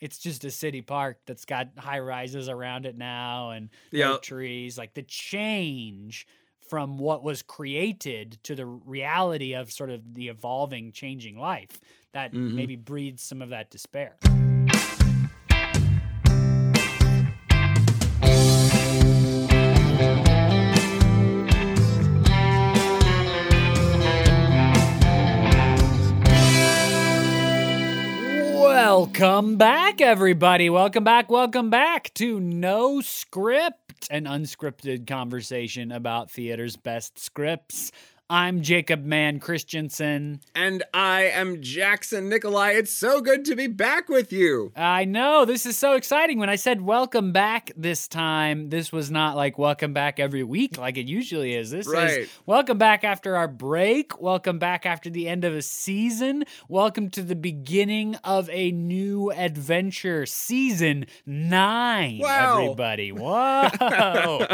it's just a city park that's got high rises around it now and no trees. Like the change from what was created to the reality of sort of the evolving, changing life that Mhm. maybe breeds some of that despair. Welcome back, everybody. Welcome back. Welcome back to No Script, an unscripted conversation about theater's best scripts. I'm Jacob Mann Christensen. And I am Jackson Nikolai. It's so good to be back with you. I know this is so exciting. When I said welcome back this time, this was not like welcome back every week like it usually is. This Right. is welcome back after our break. Welcome back after the end of a season. Welcome to the beginning of a new adventure, season nine. Wow. Everybody, whoa!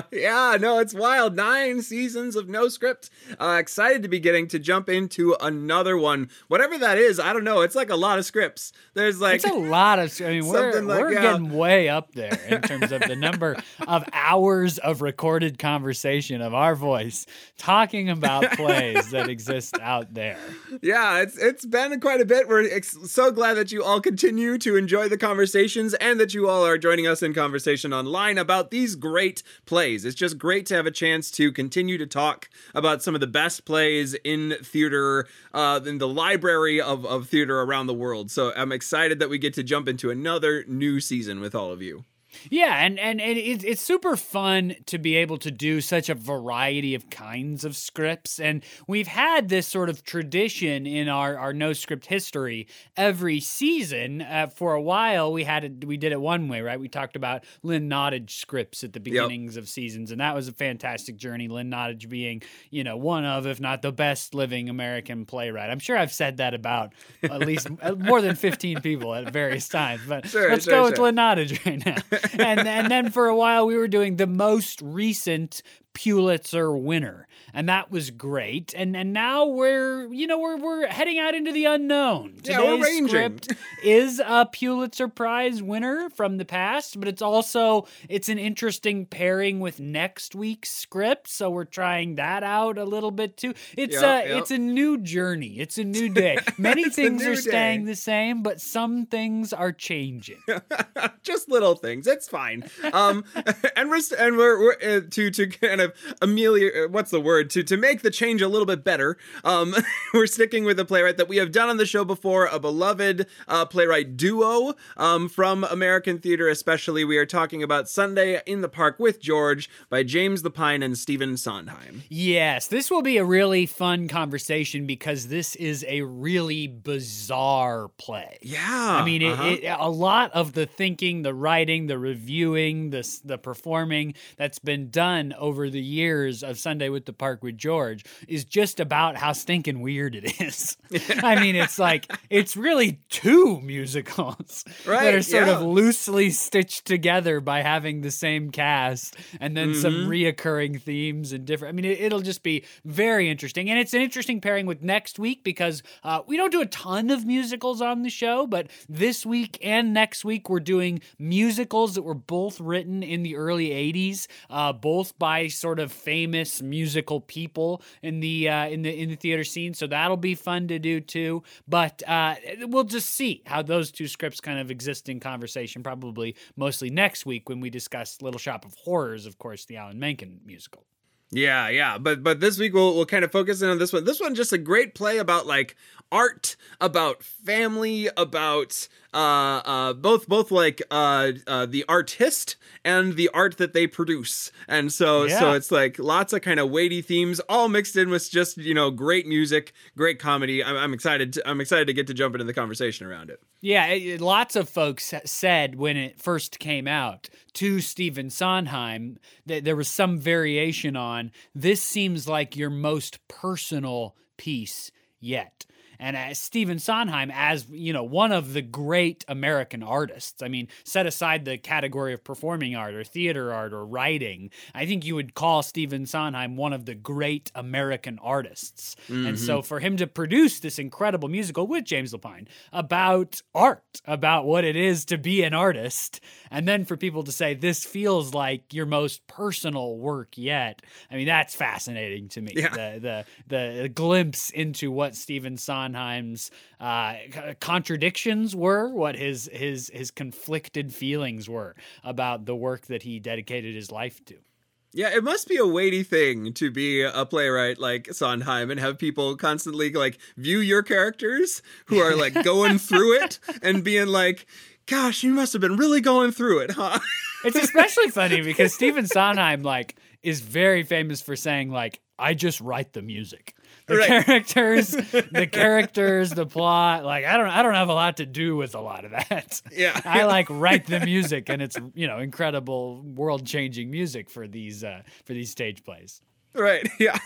yeah, no, it's wild. Nine seasons of no script. Uh, excited to be getting to jump into another one. Whatever that is, I don't know. It's like a lot of scripts. There's like it's a lot of. I mean, we're, like- we're yeah. getting way up there in terms of the number of hours of recorded conversation of our voice talking about plays that exist out there. Yeah, it's it's been quite a bit. We're ex- so glad that you all continue to enjoy the conversations and that you all are joining us in conversation online about these great plays. It's just great to have a chance to continue to talk about some of the best plays in theater, uh, in the library of, of theater around the world. So I'm excited that we get to jump into another new season with all of you. Yeah, and and, and it, it's super fun to be able to do such a variety of kinds of scripts, and we've had this sort of tradition in our our no script history. Every season, uh, for a while, we had it. We did it one way, right? We talked about Lynn Nottage scripts at the beginnings of seasons, and that was a fantastic journey. Lynn Nottage being, you know, one of, if not the best living American playwright. I'm sure I've said that about at least uh, more than 15 people at various times, but Sure, let's sure, go with. Lynn Nottage right now. and and then for a while we were doing the most recent Pulitzer winner, and that was great. And and now we're you know we're we're heading out into the unknown. Yeah, Today's ranging. script is a Pulitzer Prize winner from the past, but it's also it's an interesting pairing with next week's script. So we're trying that out a little bit too. It's Yep, a yep. it's a new journey. It's a new day. Many things are staying the same, but some things are changing. just little things. It's fine. Um, and we're and we're, we're uh, to to kind of ameliorate. uh, What's the word? To to make the change a little bit better. Um, we're sticking with a playwright that we have done on the show before, a beloved uh, playwright duo um, from American theater, especially. We are talking about Sunday in the Park with George by James Lapine and Stephen Sondheim. Yes, this will be a really fun conversation because this is a really bizarre play. Yeah, I mean, it, uh-huh. it, a lot of the thinking, the writing, the reviewing, the the performing that's been done over the years of Sunday with the Park with George is just about how stinking weird it is. I mean, it's like it's really two musicals that are sort of loosely stitched together by having the same cast and then some Mm-hmm. reoccurring themes and different. I mean, it, it'll just be very interesting, and it's an interesting pairing with next week because uh, we don't do a ton of musicals on the show, but this week and next week we're doing musicals that were both written in the early '80s, uh, both by sort of famous musical people in the uh, in the in the theater scene. So that'll be fun to do too. But uh, we'll just see how those two scripts kind of exist in conversation. Probably mostly next week when we discuss Little Shop of Horrors, of course, the Alan Menken musical. Yeah, yeah, but but this week we'll we'll kind of focus in on this one. This one just a great play about like art, about family, about uh uh both both like uh uh the artist and the art that they produce. And so so it's like lots of kind of weighty themes all mixed in with just, you know, great music, great comedy. I'm, I'm excited to, I'm excited to get to jump into the conversation around it. Yeah, it- lots of folks said when it first came out to Stephen Sondheim that there was some variation on this seems like your most personal piece yet. And as Stephen Sondheim as you know one of the great American artists. I mean, set aside the category of performing art or theater art or writing, I think you would call Stephen Sondheim one of the great American artists. Mm-hmm. And so for him to produce this incredible musical with James Lapine about art, about what it is to be an artist, and then for people to say this feels like your most personal work yet. I mean, that's fascinating to me. Yeah. The, the the glimpse into what Stephen Sondheim's uh, contradictions were, what his his his conflicted feelings were about the work that he dedicated his life to. Yeah, it must be a weighty thing to be a playwright like Sondheim and have people constantly like view your characters who are like going through it and being like, gosh, you must have been really going through it, huh? it's especially funny because Stephen Sondheim like is very famous for saying like I just write the music. The right. characters, the characters, the plot, like I don't I don't have a lot to do with a lot of that. Yeah. I like write the music and it's, you know, incredible world-changing music for these uh for these stage plays. Right. Yeah.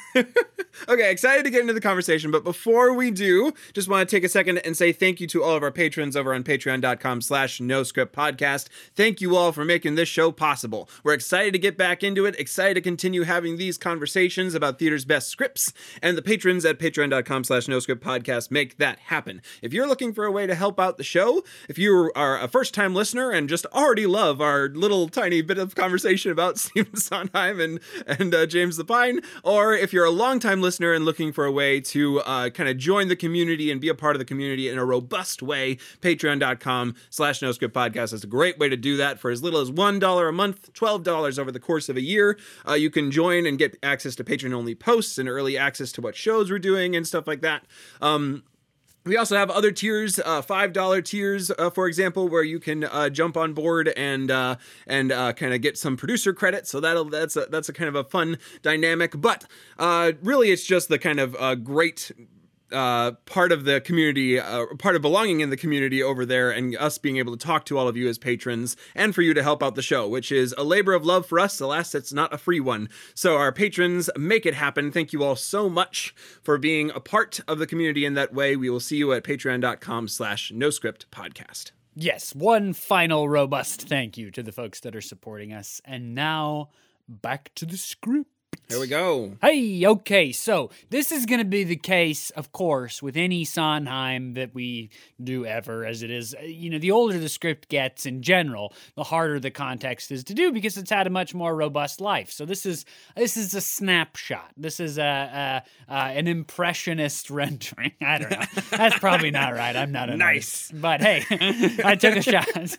okay. Excited to get into the conversation, but before we do, just want to take a second and say thank you to all of our patrons over on patreon.com slash no script podcast. Thank you all for making this show possible. We're excited to get back into it, excited to continue having these conversations about theater's best scripts, and the patrons at patreon.com slash no script podcast make that happen. If you're looking for a way to help out the show, if you are a first time listener and just already love our little tiny bit of conversation about Stephen Sondheim and, and uh, James Or if you're a longtime listener and looking for a way to uh, kind of join the community and be a part of the community in a robust way, patreon.com slash podcast is a great way to do that for as little as $1 a month, $12 over the course of a year. Uh, you can join and get access to patron only posts and early access to what shows we're doing and stuff like that. Um, we also have other tiers, uh, five dollar tiers, uh, for example, where you can uh, jump on board and uh, and uh, kind of get some producer credit. So that'll that's a, that's a kind of a fun dynamic. But uh, really, it's just the kind of great uh, part of the community, uh, part of belonging in the community over there, and us being able to talk to all of you as patrons and for you to help out the show, which is a labor of love for us. Alas, it's not a free one. So our patrons make it happen. Thank you all so much for being a part of the community in that way. We will see you at patreon.com slash no script podcast. Yes, one final robust thank you to the folks that are supporting us. And now back to the script. Here we go. Hey, okay. So this is going to be the case, of course, with any Sondheim that we do ever, as it is. Uh, you know, the older the script gets in general, the harder the context is to do because it's had a much more robust life. So this is this is a snapshot. This is a, a, a an impressionist rendering. I don't know. That's probably not right. I'm not a nice, nice, but hey, I took a shot.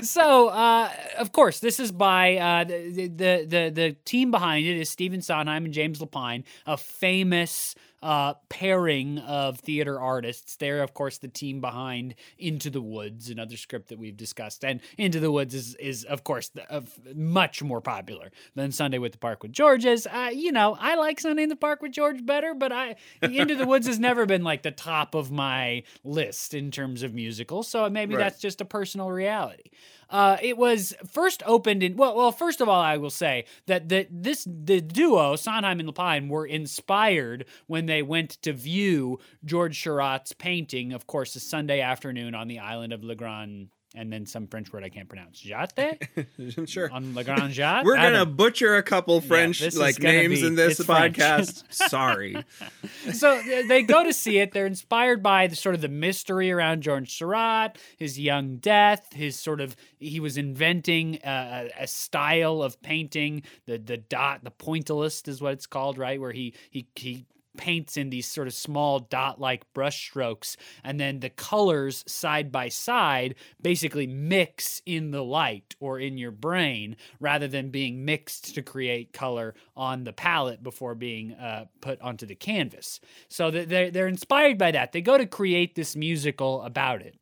so, uh, of course, this is by uh, the, the the the team behind it is Stephen Sondheim and James Lapine, a famous uh, pairing of theater artists. They're, of course, the team behind Into the Woods, another script that we've discussed. And Into the Woods is, is of course, uh, much more popular than Sunday with the Park with George is. Uh, you know, I like Sunday in the Park with George better, but I Into the Woods has never been like the top of my list in terms of musicals. So maybe right. that's just a personal reality. Uh, it was first opened in well, well. First of all, I will say that the this the duo Sondheim and Lapine were inspired when they went to view George Seurat's painting, of course, a Sunday afternoon on the island of Le Grand and then some French word I can't pronounce. Jatte? sure. On Le Grand Jatte? We're going to butcher a couple French yeah, like names be, in this podcast. Sorry. so they go to see it. They're inspired by the sort of the mystery around George Seurat, his young death, his sort of he was inventing a, a style of painting, the the dot, the pointillist is what it's called, right? Where he he he paints in these sort of small dot like brush strokes, and then the colors side by side basically mix in the light or in your brain rather than being mixed to create color on the palette before being uh, put onto the canvas. So they're, they're inspired by that. They go to create this musical about it.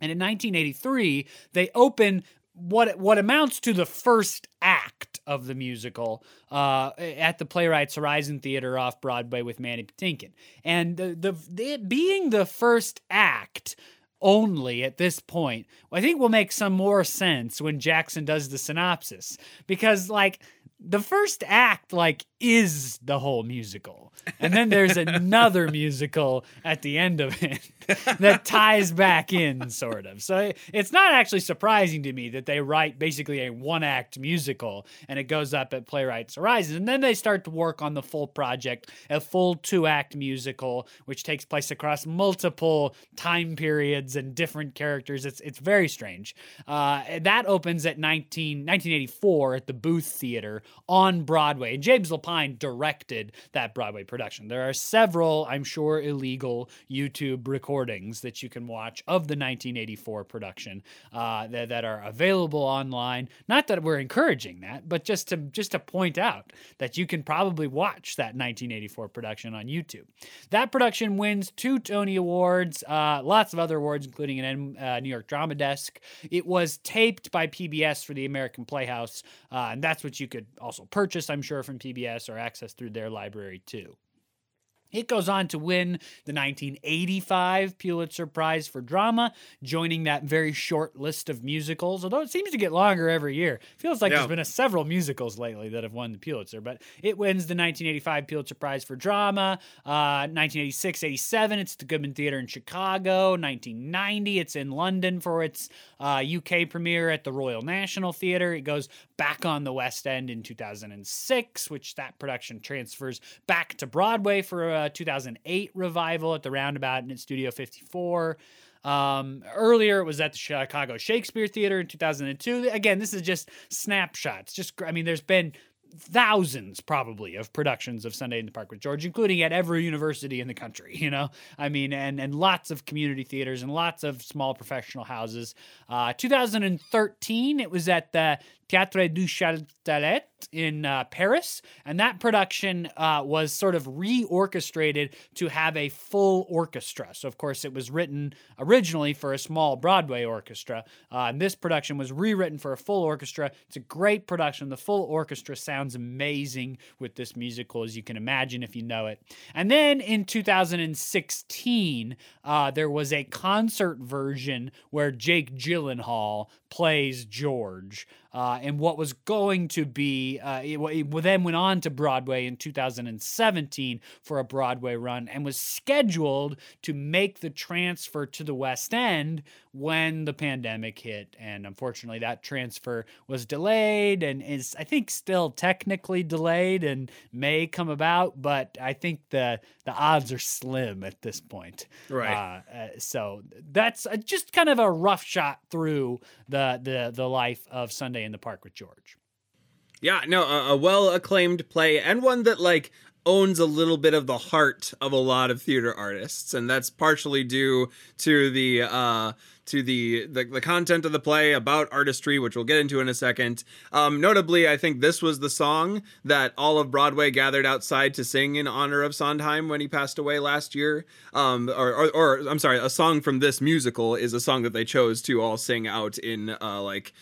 And in 1983, they open what what amounts to the first act of the musical uh, at the Playwrights Horizon Theater off Broadway with Mandy Patinkin, and the, the, the being the first act only at this point, I think will make some more sense when Jackson does the synopsis. Because like the first act like is the whole musical. And then there's another musical at the end of it that ties back in sort of. So it's not actually surprising to me that they write basically a one act musical and it goes up at playwrights horizons and then they start to work on the full project a full two act musical which takes place across multiple time periods and different characters. It's it's very strange. Uh, that opens at 19, 1984 at the booth theater on Broadway. And James Lapine directed that Broadway production. There are several, I'm sure, illegal YouTube recordings that you can watch of the 1984 production uh, that, that are available online. Not that we're encouraging that, but just to just to point out that you can probably watch that 1984 production on YouTube. That production wins two Tony Awards, uh, lots of other awards, including an uh, New York Drama Desk. It was taped by PBS for the American Playhouse, uh, and that's what you could also purchased, I'm sure, from PBS or accessed through their library too. It goes on to win the 1985 Pulitzer Prize for Drama, joining that very short list of musicals, although it seems to get longer every year. Feels like yeah. there's been a several musicals lately that have won the Pulitzer, but it wins the 1985 Pulitzer Prize for Drama. Uh, 1986 87, it's the Goodman Theater in Chicago. 1990, it's in London for its uh, UK premiere at the Royal National Theater. It goes back on the West End in 2006, which that production transfers back to Broadway for a 2008 revival at the Roundabout and at Studio 54. Um, earlier, it was at the Chicago Shakespeare Theater in 2002. Again, this is just snapshots. Just, I mean, there's been thousands probably of productions of Sunday in the Park with George, including at every university in the country, you know? I mean, and, and lots of community theaters and lots of small professional houses. Uh, 2013, it was at the Théâtre du Châtelet in uh, Paris, and that production uh, was sort of reorchestrated to have a full orchestra. So, of course, it was written originally for a small Broadway orchestra, uh, and this production was rewritten for a full orchestra. It's a great production. The full orchestra sounds amazing with this musical, as you can imagine if you know it. And then in 2016, uh, there was a concert version where Jake Gyllenhaal plays George uh, and what was going to be, uh, it, it then went on to Broadway in 2017 for a Broadway run and was scheduled to make the transfer to the West End when the pandemic hit. And unfortunately, that transfer was delayed and is, I think, still technically delayed and may come about, but I think the, the odds are slim at this point. Right. Uh, uh, so that's just kind of a rough shot through the, the, the life of Sunday in the Park with George. Yeah, no, a, a well acclaimed play and one that like owns a little bit of the heart of a lot of theater artists, and that's partially due to the uh, to the, the, the content of the play about artistry, which we'll get into in a second. Um, notably, I think this was the song that all of Broadway gathered outside to sing in honor of Sondheim when he passed away last year. Um, or, or, or, I'm sorry, a song from this musical is a song that they chose to all sing out in uh, like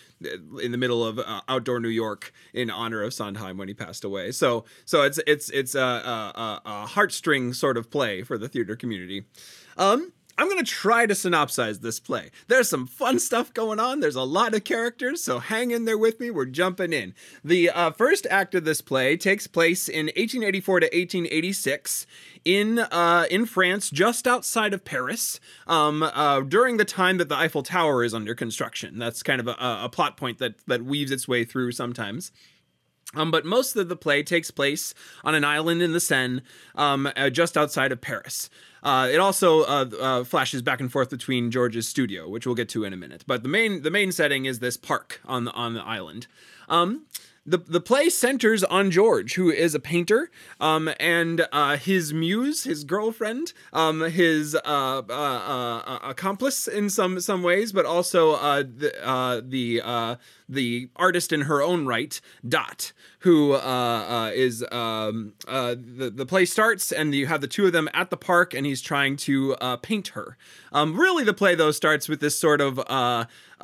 in the middle of uh, outdoor New York in honor of Sondheim when he passed away. So so it's it's it's a, a, a heartstring sort of play for the theater community. Um, I'm going to try to synopsize this play. There's some fun stuff going on. There's a lot of characters, so hang in there with me. We're jumping in. The uh, first act of this play takes place in 1884 to 1886 in uh, in France, just outside of Paris, um, uh, during the time that the Eiffel Tower is under construction. That's kind of a, a plot point that that weaves its way through sometimes. Um, but most of the play takes place on an island in the Seine, um, uh, just outside of Paris. Uh, it also uh, uh, flashes back and forth between George's studio, which we'll get to in a minute. But the main the main setting is this park on the on the island. Um, the the play centers on George, who is a painter, um, and uh, his muse, his girlfriend, um, his uh, uh, uh accomplice in some some ways, but also uh, the the the artist in her own right, Dot, who is um, the the play starts, and you have the two of them at the park, and he's trying to paint her. Um, really, the play though starts with this sort of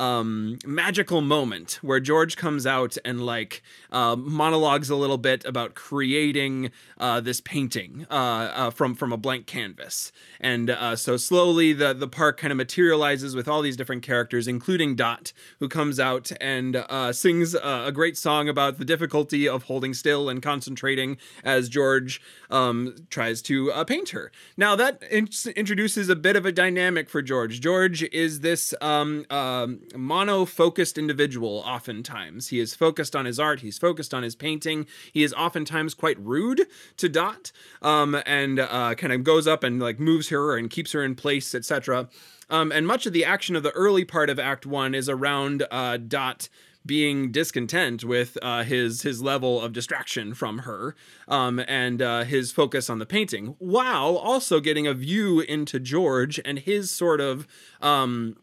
um, magical moment where George comes out and like uh, monologues a little bit about creating uh, this painting uh, uh, from from a blank canvas. And uh, so slowly the the park kind of materializes with all these different characters, including Dot, who comes out and sings a great song about the difficulty of holding still and concentrating as George um, tries to paint her. Now that in- introduces a bit of a dynamic for George. George is this um, um, mono focused individual, oftentimes. He is focused on his art, he's focused on his painting. He is oftentimes quite rude to Dot um, and uh, kind of goes up and like moves her and keeps her in place, etc. Um, and much of the action of the early part of Act One is around uh, Dot being discontent with uh, his his level of distraction from her um, and uh, his focus on the painting, while also getting a view into George and his sort of um,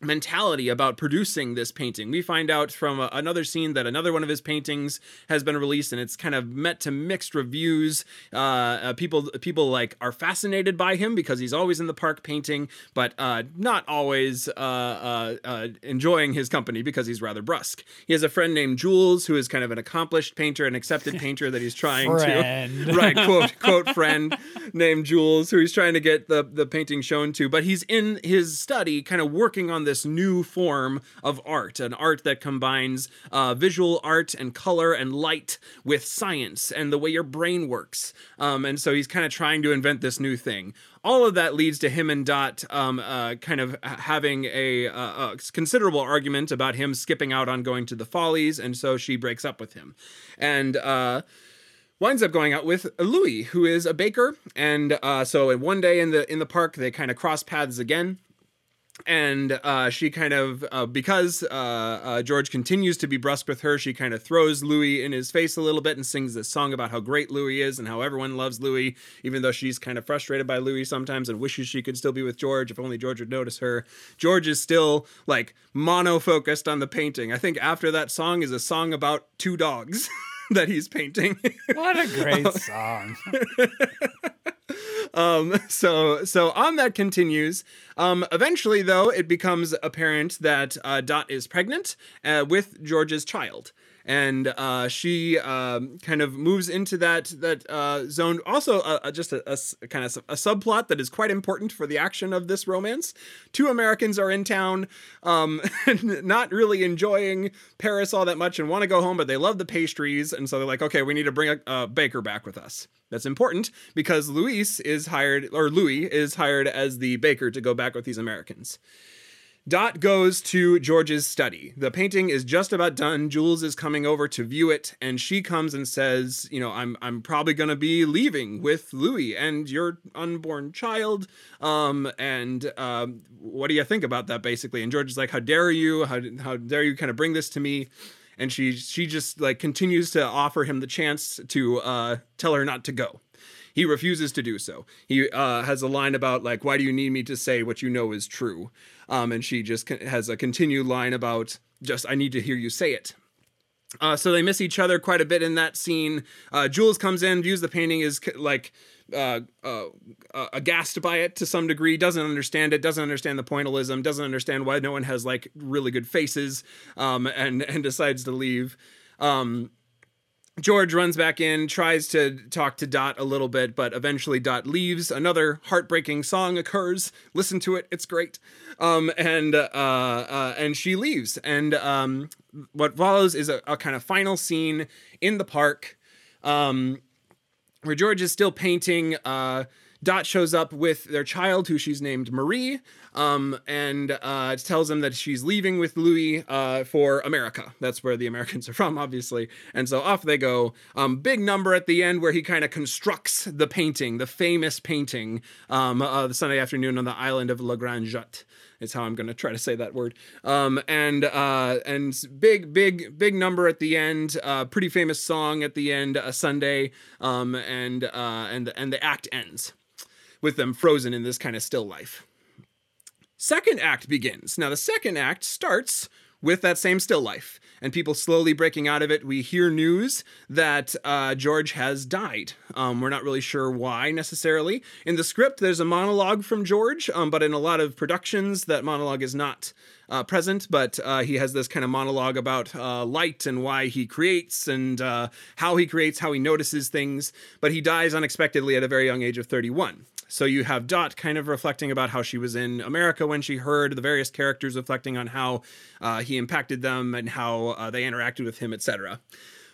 mentality about producing this painting. We find out from a, another scene that another one of his paintings has been released, and it's kind of met to mixed reviews. Uh, uh, people people like are fascinated by him because he's always in the park painting, but uh, not always uh, uh, uh, enjoying his company because he's rather brusque. He has a friend named Jules who is kind of an accomplished painter, an accepted painter that he's trying to right quote quote friend named Jules who he's trying to get the the painting shown to, but he's in his study, kind of working on this new form of art, an art that combines uh, visual art and color and light with science and the way your brain works. Um, and so he's kind of trying to invent this new thing. All of that leads to him and Dot um, uh, kind of having a, a, a considerable argument about him skipping out on going to the Follies, and so she breaks up with him. And uh, winds up going out with Louis, who is a baker. And uh, so one day in the in the park, they kind of cross paths again and uh, she kind of uh, because uh, uh, George continues to be brusque with her, she kind of throws Louis in his face a little bit and sings this song about how great Louis is and how everyone loves Louis, even though she's kind of frustrated by Louis sometimes and wishes she could still be with George if only George would notice her. George is still like mono focused on the painting. I think after that song is a song about two dogs. that he's painting. what a great song. um, so so on that continues. Um, eventually, though, it becomes apparent that uh, Dot is pregnant uh, with George's child and uh, she um, kind of moves into that that uh, zone. Also, uh, uh just a, a, kind of a subplot that is quite important for the action of this romance. Two Americans are in town, um, not really enjoying Paris all that much, and want to go home, but they love the pastries, and so they're like, okay, we need to bring a, a baker back with us. That's important because Luis is hired, or Louis is hired as the baker to go back with these Americans. Dot goes to George's study. The painting is just about done. Jules is coming over to view it, and she comes and says, "You know, I'm I'm probably gonna be leaving with Louis and your unborn child. Um, and um, what do you think about that, basically?" And George is like, "How dare you? How how dare you kind of bring this to me?" And she she just like continues to offer him the chance to uh, tell her not to go. He refuses to do so. He uh, has a line about like, "Why do you need me to say what you know is true?" Um, and she just has a continued line about just, "I need to hear you say it." Uh, so they miss each other quite a bit in that scene. Uh, Jules comes in, views the painting, is like uh, uh, aghast by it to some degree, doesn't understand it, doesn't understand the pointillism, doesn't understand why no one has like really good faces, um, and and decides to leave. Um, George runs back in, tries to talk to Dot a little bit, but eventually Dot leaves. Another heartbreaking song occurs. Listen to it; it's great. Um, and uh, uh, and she leaves. And um, what follows is a, a, kind of final scene in the park, um, where George is still painting. Uh, Dot shows up with their child, who she's named Marie, um, and uh, tells them that she's leaving with Louis uh, for America. That's where the Americans are from, obviously. And so off they go. Um, big number at the end where he kind of constructs the painting, the famous painting, um, the Sunday afternoon on the island of La Grande Jatte is how I'm going to try to say that word. Um, and uh, and big, big, big number at the end. Uh, pretty famous song at the end. A Sunday. Um, and uh, and and the act ends with them frozen in this kind of still life. Second act begins. Now, the second act starts with that same still life and people slowly breaking out of it. We hear news that uh, George has died. Um, we're not really sure why necessarily. In the script, there's a monologue from George, um, but in a lot of productions, that monologue is not uh, present, but uh, he has this kind of monologue about uh, light and why he creates and uh, how he creates, how he notices things. But he dies unexpectedly at a very young age of 31. So you have Dot kind of reflecting about how she was in America when she heard the various characters reflecting on how uh, he impacted them and how uh, they interacted with him, etc.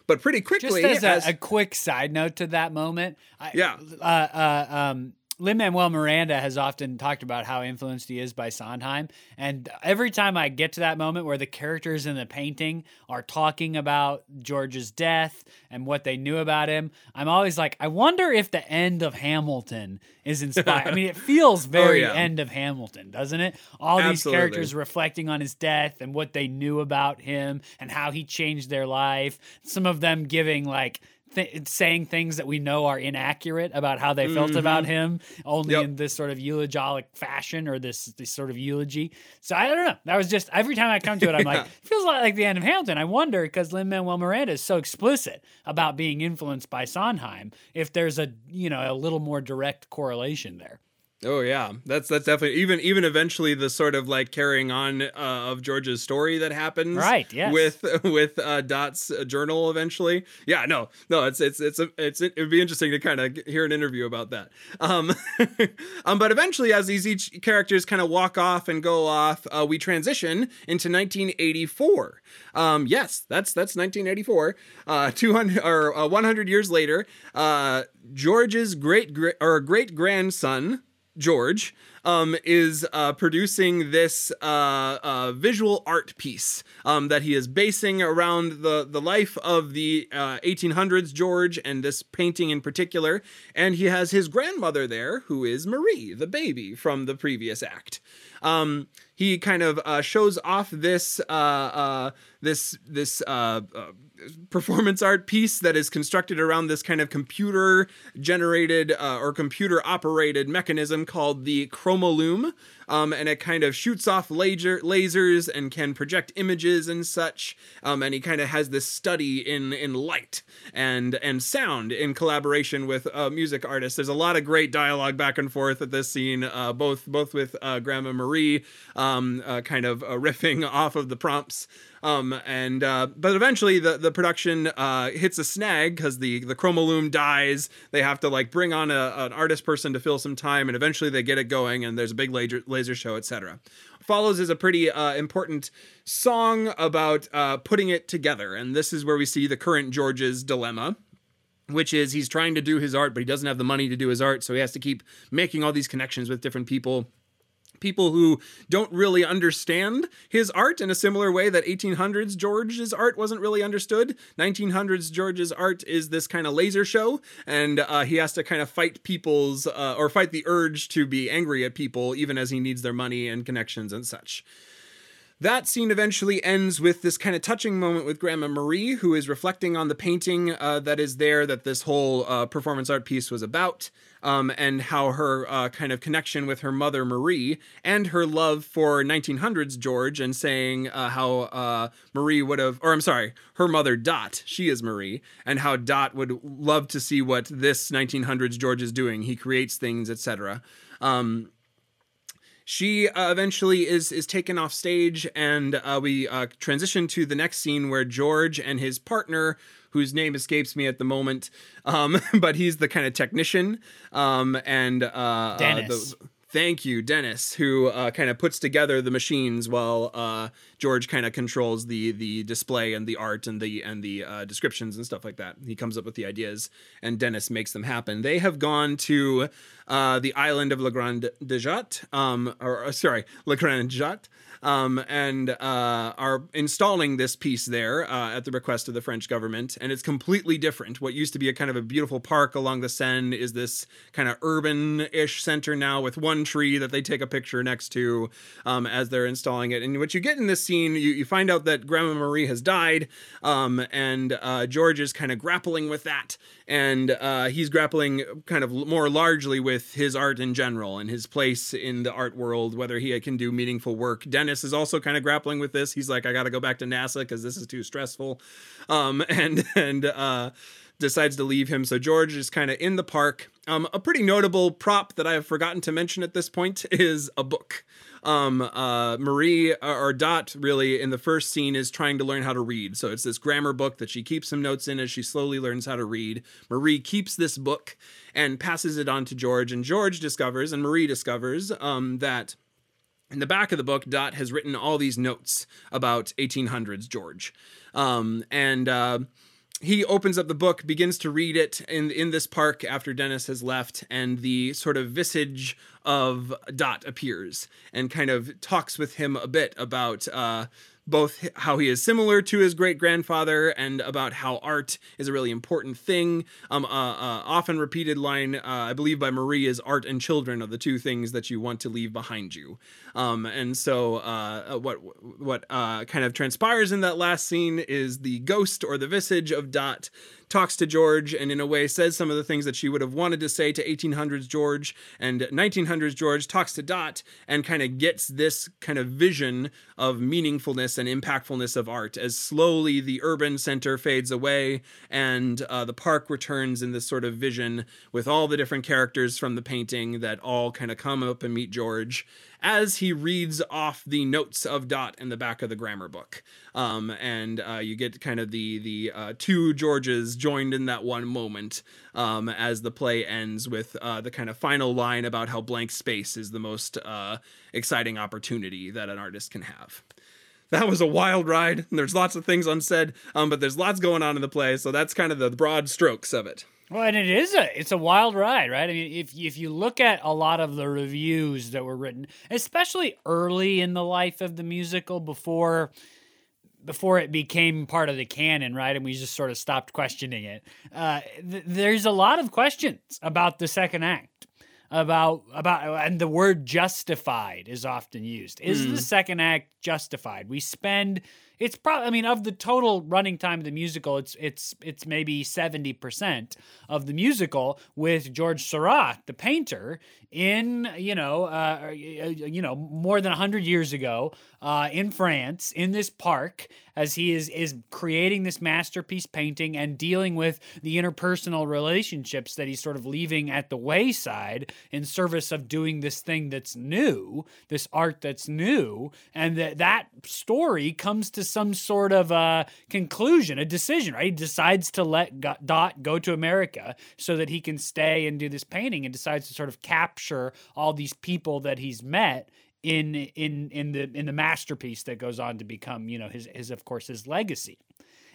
But pretty quickly, just as, as a, a, quick side note to that moment, I, yeah, uh, uh, um, Lin Manuel Miranda has often talked about how influenced he is by Sondheim. And every time I get to that moment where the characters in the painting are talking about George's death and what they knew about him, I'm always like, I wonder if the end of Hamilton is inspired. I mean, it feels oh, very oh, yeah. end of Hamilton, doesn't it? All these characters reflecting on his death and what they knew about him and how he changed their life. Some of them giving like, th- saying things that we know are inaccurate about how they felt mm-hmm. about him, only yep. in this sort of eulogic fashion or this this sort of eulogy. So I don't know. That was just every time I come to it, I'm like, it feels a lot like the end of Hamilton. I wonder because Lin Manuel Miranda is so explicit about being influenced by Sondheim, if there's a you know a little more direct correlation there. Oh yeah, that's that's definitely even even eventually the sort of like carrying on uh, of George's story that happens, right? Yes. with with uh, Dot's journal eventually. Yeah, no, no, it's it's it's a, it's it would be interesting to kind of hear an interview about that. Um, um, but eventually, as these each characters kind of walk off and go off, uh, we transition into 1984. Um, yes, that's that's 1984. Uh, 200 or uh, 100 years later, uh, George's great great or great grandson George, um, is uh, producing this uh, uh, visual art piece um, that he is basing around the, the life of the 1800s uh, George and this painting in particular. And he has his grandmother there, who is Marie, the baby from the previous act. Um, he kind of uh, shows off this uh, this this performance art piece that is constructed around this kind of computer generated uh, or computer operated mechanism called the chromolume um, and it kind of shoots off laser lasers and can project images and such. Um, and he kind of has this study in in light and and sound in collaboration with uh, music artists. There's a lot of great dialogue back and forth at this scene, uh, both both with uh, Grandma Marie, um, uh, kind of uh, riffing off of the prompts. Um, and uh, but eventually the the production uh, hits a snag because the the chromolume dies. They have to like bring on a, an artist person to fill some time, and eventually they get it going. And there's a big laser laser show, etc. Follows is a pretty uh, important song about uh, putting it together, and this is where we see the current George's dilemma which is he's trying to do his art, but he doesn't have the money to do his art, so he has to keep making all these connections with different people people who don't really understand his art in a similar way that 1800s George's art wasn't really understood. 1900s George's art is this kind of laser show, and uh, he has to kind of fight people's uh, or fight the urge to be angry at people, even as he needs their money and connections and such. That scene eventually ends with this kind of touching moment with Grandma Marie, who is reflecting on the painting uh, that is there that this whole uh, performance art piece was about um, and how her uh, kind of connection with her mother Marie and her love for 1900s George, and saying uh, how uh, Marie would have, or I'm sorry, her mother Dot, she is Marie, and how Dot would love to see what this 1900s George is doing. He creates things, etc. Um, she uh, eventually is is taken off stage, and uh, we uh, transition to the next scene where George and his partner whose name escapes me at the moment. Um, but he's the kind of technician. Um, and uh, Dennis. Uh, the, thank you, Dennis, who uh, kind of puts together the machines while uh, George kind of controls the the display and the art and the and the uh, descriptions and stuff like that. He comes up with the ideas, and Dennis makes them happen. They have gone to uh, the island of Le Grand Jatte, um, or sorry, Le Grand Jatte, um, and uh, are installing this piece there uh, at the request of the French government. And it's completely different. What used to be a kind of a beautiful park along the Seine is this kind of urban ish center now with one tree that they take a picture next to um, as they're installing it. And what you get in this scene, you, you find out that Grandma Marie has died, um, and uh, George is kind of grappling with that. And uh, he's grappling kind of more largely with his art in general and his place in the art world, whether he can do meaningful work. Dennis Is also kind of grappling with this. He's like, I got to go back to NASA because this is too stressful, um, and and uh, decides to leave him. So George is kind of in the park. Um, a pretty notable prop that I have forgotten to mention at this point is a book um, uh, Marie uh, or Dot really in the first scene is trying to learn how to read. So it's this grammar book that she keeps some notes in as she slowly learns how to read. Marie keeps this book and passes it on to George, and George discovers and Marie discovers um, that. In the back of the book, Dot has written all these notes about 1800s George. Um, and uh, he opens up the book, begins to read it in in this park after Dennis has left, and the sort of visage of Dot appears and kind of talks with him a bit about uh, both how he is similar to his great grandfather and about how art is a really important thing. Um, uh, uh, often repeated line, uh, I believe, by Marie is art and children are the two things that you want to leave behind you. Um, and so, uh, what what kind of transpires in that last scene is the ghost or the visage of Dot talks to George and in a way says some of the things that she would have wanted to say to 1800s George and 1900s George talks to Dot and kind of gets this kind of vision of meaningfulness and impactfulness of art as slowly the urban center fades away and uh, the park returns in this sort of vision with all the different characters from the painting that all kind of come up and meet George as he reads off the notes of Dot in the back of the grammar book. Um, and uh, you get kind of the the uh, two Georges joined in that one moment um, as the play ends with uh, the kind of final line about how blank space is the most uh, exciting opportunity that an artist can have that was a wild ride. There's lots of things unsaid, um, but there's lots going on in the play, so that's kind of the broad strokes of it. Well, and it is a it's a wild ride, right? I mean, if if you look at a lot of the reviews that were written, especially early in the life of the musical before before it became part of the canon, right? And we just sort of stopped questioning it. Uh, th- there's a lot of questions about the second act, about about, and the word justified is often used. Is mm. the second act justified? We spend it's probably I mean of the total running time of the musical, it's it's it's maybe 70% of the musical with George Seurat, the painter, in, you know, uh, you know, more than 100 years ago uh, in France in this park as he is is creating this masterpiece painting and dealing with the interpersonal relationships that he's sort of leaving at the wayside in service of doing this thing that's new, this art that's new, and that that story comes to some sort of uh, conclusion, a decision. Right, he decides to let Dot go to America so that he can stay and do this painting, and decides to sort of capture all these people that he's met in in in the in the masterpiece that goes on to become you know his his of course his legacy.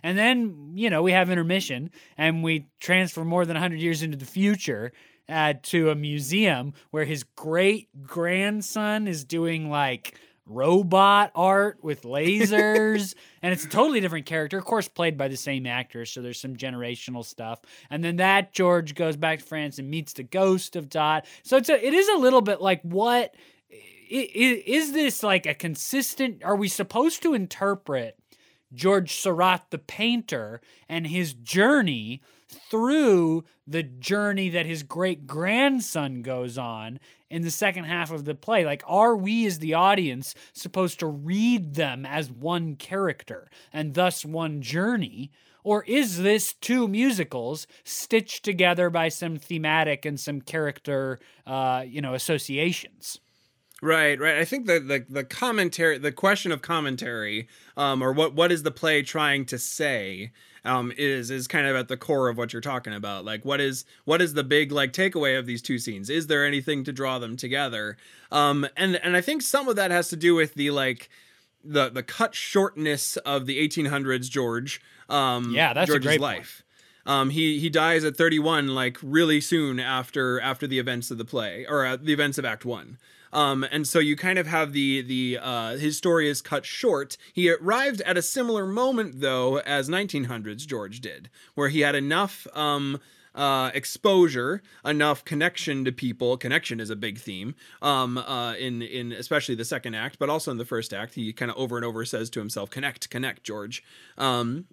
And then you know we have intermission and we transfer more than 100 years into the future uh, to a museum where his great grandson is doing like robot art with lasers. And it's a totally different character of course played by the same actor so there's some generational stuff. And then that george goes back to france and meets the ghost of dot. So it's a, it is a little bit like what is this like a consistent are we supposed to interpret George Seurat the painter and his journey through the journey that his great grandson goes on in the second half of the play. Like are we as the audience supposed to read them as one character and thus one journey? Or is this two musicals stitched together by some thematic and some character uh, you know associations? Right, right. I think the the the commentary, the question of commentary, um, or what what is the play trying to say, um, is is kind of at the core of what you're talking about. Like, what is what is the big like takeaway of these two scenes? Is there anything to draw them together? Um, and and I think some of that has to do with the like the the cut shortness of the 1800s George. Um, yeah, that's George's a great life. Um, he he dies at 31, like really soon after after the events of the play or uh, the events of Act One. Um, and so you kind of have the the uh, his story is cut short. He arrived at a similar moment though as 1900s George did, where he had enough. Um, uh, exposure, enough connection to people. Connection is a big theme um, uh, in in especially the second act, but also in the first act. He kind of over and over says to himself, "Connect, connect, George." Um,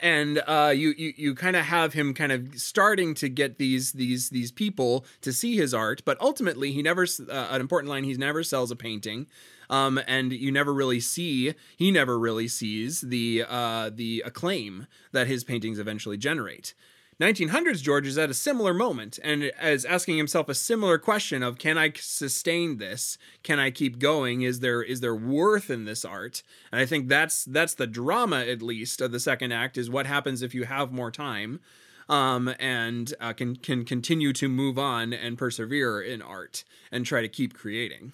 and uh, you you, you kind of have him kind of starting to get these these these people to see his art, but ultimately he never uh, an important line he never sells a painting, um, and you never really see he never really sees the uh, the acclaim that his paintings eventually generate. 1900s George is at a similar moment and is asking himself a similar question of can I sustain this? Can I keep going? Is there is there worth in this art? And I think that's that's the drama at least of the second act is what happens if you have more time um, and uh, can can continue to move on and persevere in art and try to keep creating.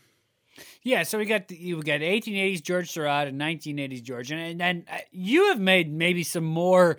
Yeah, so we got the, you got 1880s George Seurat and 1980s George, and, and and uh, you have made maybe some more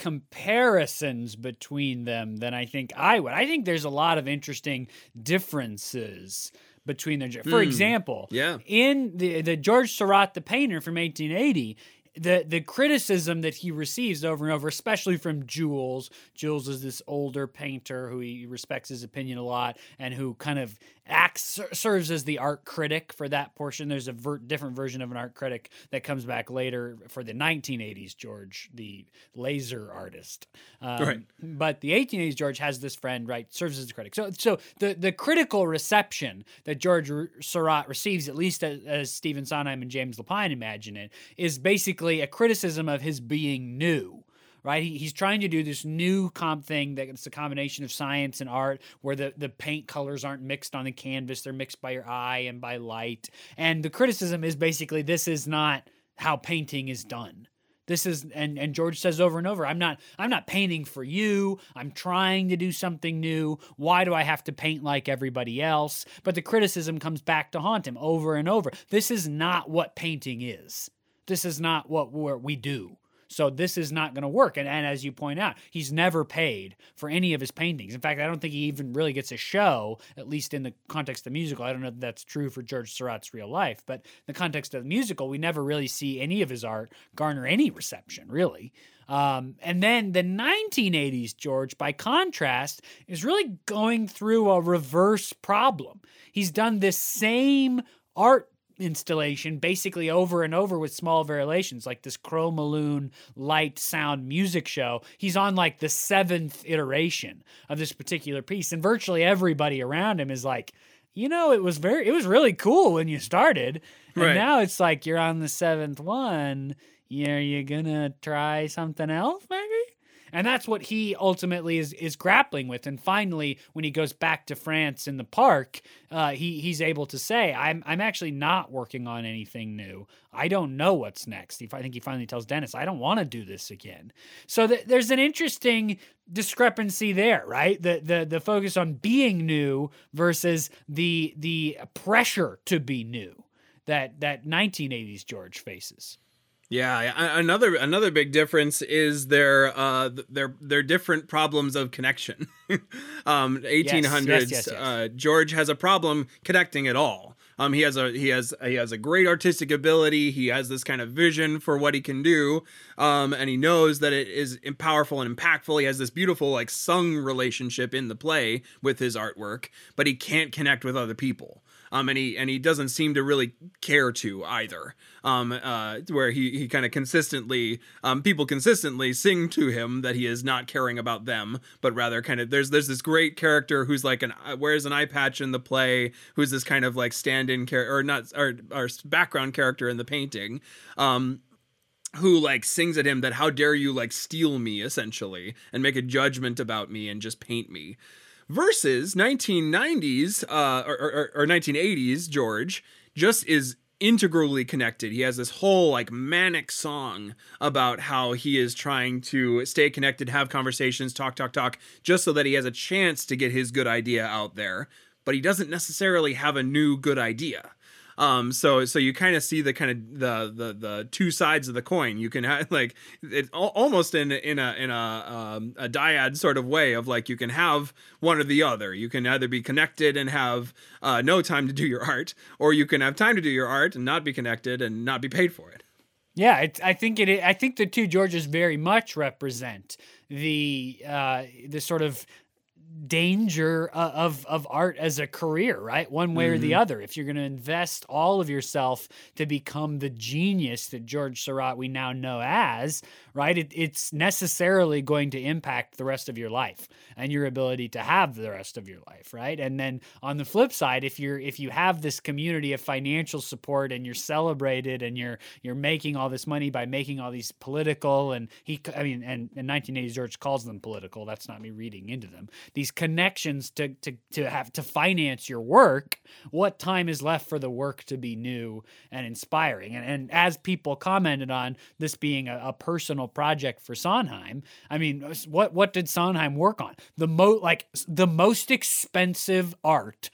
comparisons between them than I think I would. I think there's a lot of interesting differences between them. For mm, example, yeah. in the the George Seurat the painter from 1880, the the criticism that he receives over and over, especially from Jules. Jules is this older painter who he respects his opinion a lot and who kind of acts serves as the art critic for that portion. There's a ver- different version of an art critic that comes back later for the 1980s George, the laser artist. Um, right. But the 1880s George has this friend, right, serves as a critic. So so the the critical reception that George Seurat receives, at least as, as Stephen Sondheim and James Lapine imagine it, is basically a criticism of his being new right? He, he's trying to do this new comp thing that it's a combination of science and art where the, the paint colors aren't mixed on the canvas, they're mixed by your eye and by light. And the criticism is basically this is not how painting is done. This is and, and George says over and over, I'm not I'm not painting for you. I'm trying to do something new. Why do I have to paint like everybody else? But the criticism comes back to haunt him over and over. This is not what painting is. This is not what we do. So this is not going to work. And, and as you point out, he's never paid for any of his paintings. In fact, I don't think he even really gets a show, at least in the context of the musical. I don't know if that's true for George Seurat's real life, but in the context of the musical, we never really see any of his art garner any reception, really. Um, and then the 1980s George, by contrast, is really going through a reverse problem. He's done this same art installation basically over and over with small variations like this Chromolume light sound music show. He's on like the seventh iteration of this particular piece and virtually everybody around him is like you know it was very it was really cool when you started. And right. now it's like you're on the seventh one. Yeah, are you gonna try something else maybe and that's what he ultimately is is grappling with. And finally, when he goes back to France in the park, uh, he he's able to say, "I'm I'm actually not working on anything new. I don't know what's next." He, I think he finally tells Dennis, "I don't want to do this again." So th- there's an interesting discrepancy there, right? The the the focus on being new versus the the pressure to be new that that 1980s George faces. Yeah, another another big difference is their uh their their different problems of connection. um 1800s yes, yes, yes, uh George has a problem connecting at all. Um he has a he has he has a great artistic ability, he has this kind of vision for what he can do. Um and he knows that it is powerful and impactful. He has this beautiful like sung relationship in the play with his artwork, but he can't connect with other people um, and he and he doesn't seem to really care to either. Um, uh, where he he kind of consistently, um, people consistently sing to him that he is not caring about them, but rather kind of there's there's this great character who's like an uh, wears an eye patch in the play, who's this kind of like stand-in character or not or, or background character in the painting. Um, who like sings at him that how dare you like steal me essentially and make a judgment about me and just paint me versus 1990s uh, or, or, or 1980s George just is integrally connected. He has this whole like manic song about how he is trying to stay connected, have conversations, talk, talk, talk, just so that he has a chance to get his good idea out there. But he doesn't necessarily have a new good idea. Um, so so you kind of see the kind of the, the the two sides of the coin. You can have like it's almost in in a in a um, a dyad sort of way of like you can have one or the other. You can either be connected and have uh, no time to do your art, or you can have time to do your art and not be connected and not be paid for it. Yeah, it, I think it. I think the two Georges very much represent the uh, the sort of danger uh, of of art as a career, right? One way mm-hmm. or the mm-hmm. other. If you're going to invest all of yourself to become the genius that George Seurat we now know as, right? It, it's necessarily going to impact the rest of your life and your ability to have the rest of your life, right? And then on the flip side, if you're if you have this community of financial support and you're celebrated and you're you're making all this money by making all these political and he I mean and in 1980s George calls them political. That's not me reading into them. These connections to to to have to finance your work. What time is left for the work to be new and inspiring? And and as people commented on this being a, a personal project for Sondheim. I mean, what what did Sondheim work on? The mo like the most expensive art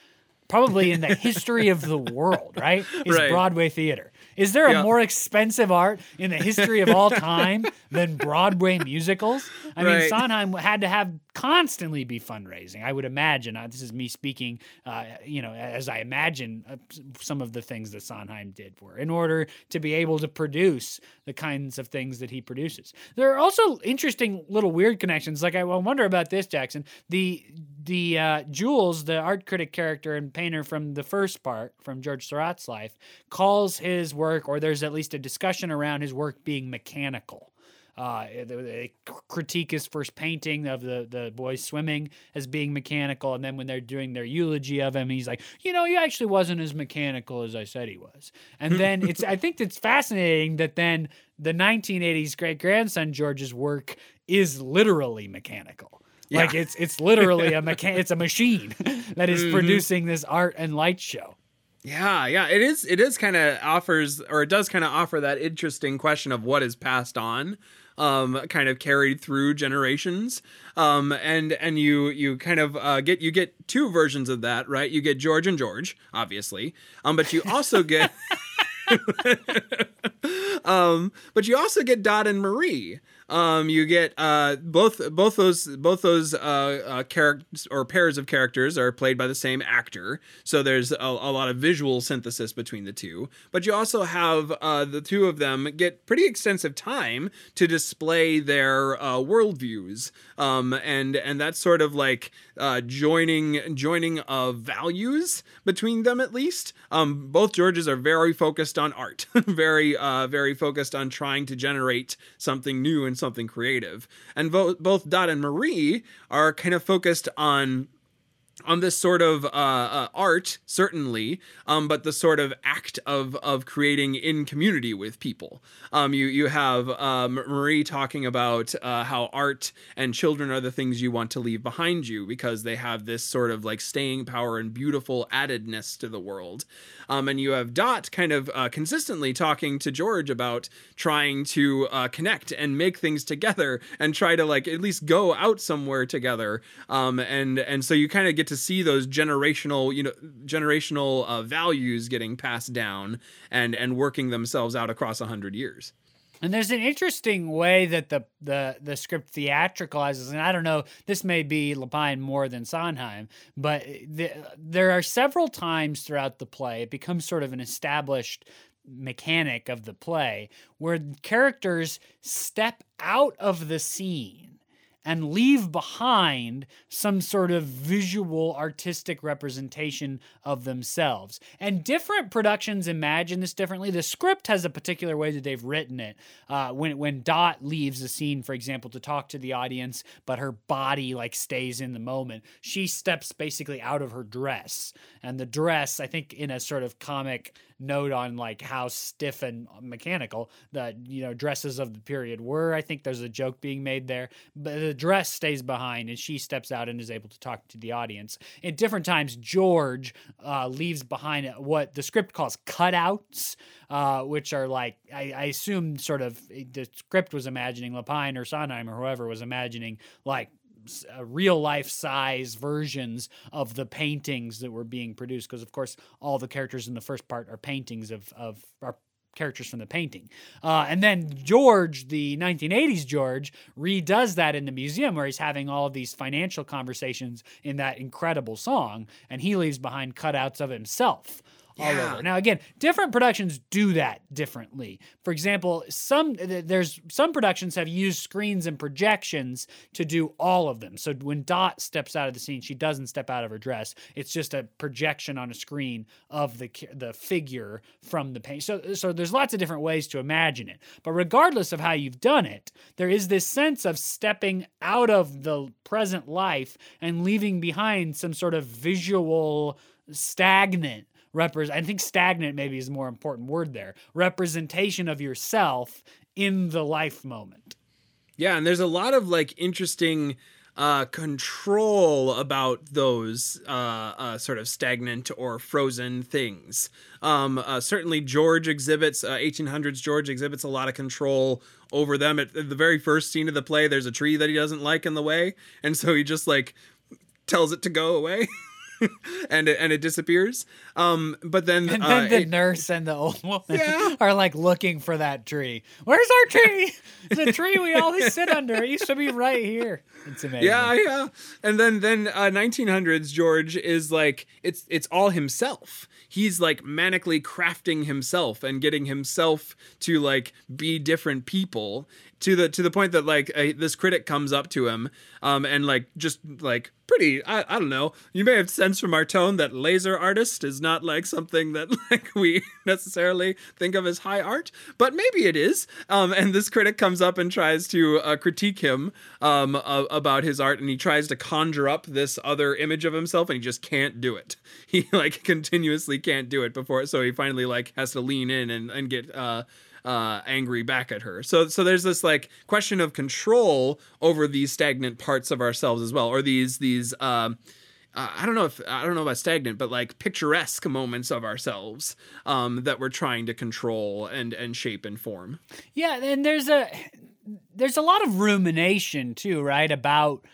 probably in the history of the world, right? Is right. Broadway theater. Is there a yeah. more expensive art in the history of all time than Broadway musicals? I right. mean, Sondheim had to have constantly be fundraising. I would imagine. Uh, this is me speaking, uh, you know, as I imagine uh, some of the things that Sondheim did for in order to be able to produce the kinds of things that he produces. There are also interesting little weird connections. Like I wonder about this, Jackson. The the uh, Jules, the art critic character and painter from the first part, from George Seurat's life, calls his work, or there's at least a discussion around his work being mechanical. Uh, they critique his first painting of the the boys swimming as being mechanical, and then when they're doing their eulogy of him, he's like, you know, he actually wasn't as mechanical as I said he was. And then it's I think it's fascinating that then the 1980s great grandson George's work is literally mechanical. Yeah. Like it's it's literally a mechan- it's a machine that is mm-hmm. producing this art and light show. Yeah, yeah, it is. It is kind of offers, or it does kind of offer that interesting question of what is passed on, um, kind of carried through generations, um, and and you you kind of uh, get you get two versions of that, right? You get George and George, obviously, um, but you also get. um, but you also get Dot and Marie, um, you get uh, both both those both those uh, uh, characters or pairs of characters are played by the same actor, so there's a, a lot of visual synthesis between the two. But you also have uh, the two of them get pretty extensive time to display their uh, worldviews, um, and and that's sort of like uh, joining joining of values between them at least. Um, both Georges are very focused on art, very very focused on trying to generate something new and something creative. And both Dot and Marie are kind of focused on on this sort of uh, uh, art, certainly, um, but the sort of act of of creating in community with people. Um, you you have um, Marie talking about uh, how art and children are the things you want to leave behind you because they have this sort of like staying power and beautiful addedness to the world. Um, and you have Dot kind of uh, consistently talking to George about trying to uh, connect and make things together and try to like at least go out somewhere together. Um, and and so you kind of get get to see those generational, you know, generational uh, values getting passed down and and working themselves out across a hundred years. And there's an interesting way that the the the script theatricalizes, and I don't know, this may be Lapine more than Sondheim, but the, there are several times throughout the play it becomes sort of an established mechanic of the play where characters step out of the scene and leave behind some sort of visual artistic representation of themselves. And different productions imagine this differently. The script has a particular way that they've written it. Uh, when when Dot leaves the scene, for example, to talk to the audience, but her body like stays in the moment, she steps basically out of her dress, and the dress, I think, in a sort of comic note on like how stiff and mechanical the you know dresses of the period were. I think there's a joke being made there, but the dress stays behind and she steps out and is able to talk to the audience. At different times, George uh, leaves behind what the script calls cutouts, uh, which are like I, I assume sort of the script was imagining Lapine or Sondheim or whoever was imagining like uh, real life size versions of the paintings that were being produced because of course all the characters in the first part are paintings of of are characters from the painting. Uh, and then George, the 1980s George, redoes that in the museum where he's having all these financial conversations in that incredible song, and he leaves behind cutouts of himself Yeah. over. Now again, different productions do that differently. For example, some there's some productions have used screens and projections to do all of them. So when Dot steps out of the scene, she doesn't step out of her dress. It's just a projection on a screen of the the figure from the paint. So so there's lots of different ways to imagine it. But regardless of how you've done it, there is this sense of stepping out of the present life and leaving behind some sort of visual stagnant I think stagnant maybe is a more important word there. Representation of yourself in the life moment. Yeah, and there's a lot of like interesting uh, control about those uh, uh, sort of stagnant or frozen things. Um, uh, certainly, George exhibits uh, 1800s. George exhibits a lot of control over them. At, at the very first scene of the play, there's a tree that he doesn't like in the way, and so he just like tells it to go away. and it, and it disappears. Um, but then, And uh, then the it- nurse and the old woman Yeah. are like looking for that tree. Where's our tree? the tree we always sit under. It used to be right here. It's amazing. Yeah, yeah. And then then uh, 1900s George is like it's it's all himself. He's like manically crafting himself and getting himself to like be different people to the to the point that like uh, this critic comes up to him um and like just like pretty I, I don't know you may have sensed from our tone that laser artist is not like something that like we necessarily think of as high art but maybe it is um and this critic comes up and tries to uh, critique him um about his art and he tries to conjure up this other image of himself and he just can't do it. He like continuously can't do it before so he finally like has to lean in and and get uh uh, angry back at her. So so there's this like question of control over these stagnant parts of ourselves as well, or these these um, uh, I don't know if I don't know about stagnant, but like picturesque moments of ourselves um, that we're trying to control and and shape and form. Yeah, and there's a there's a lot of rumination too, right? About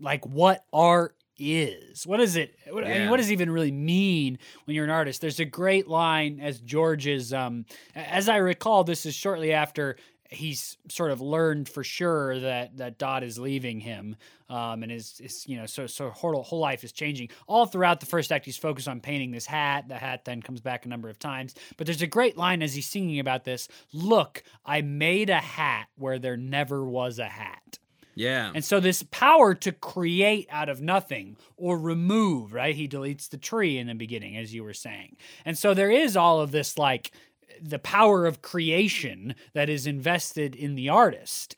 like what art is. What is it? What, I mean, what does it even really mean when you're an artist? There's a great line as George is, um, as I recall, this is shortly after he's sort of learned for sure that that Dot is leaving him, um, and is, is you know so so whole, whole life is changing. All throughout the first act, he's focused on painting this hat. The hat then comes back a number of times, but there's a great line as he's singing about this. Look, I made a hat where there never was a hat. Yeah. And so this power to create out of nothing or remove, right? He deletes the tree in the beginning, as you were saying. And so there is all of this like the power of creation that is invested in the artist.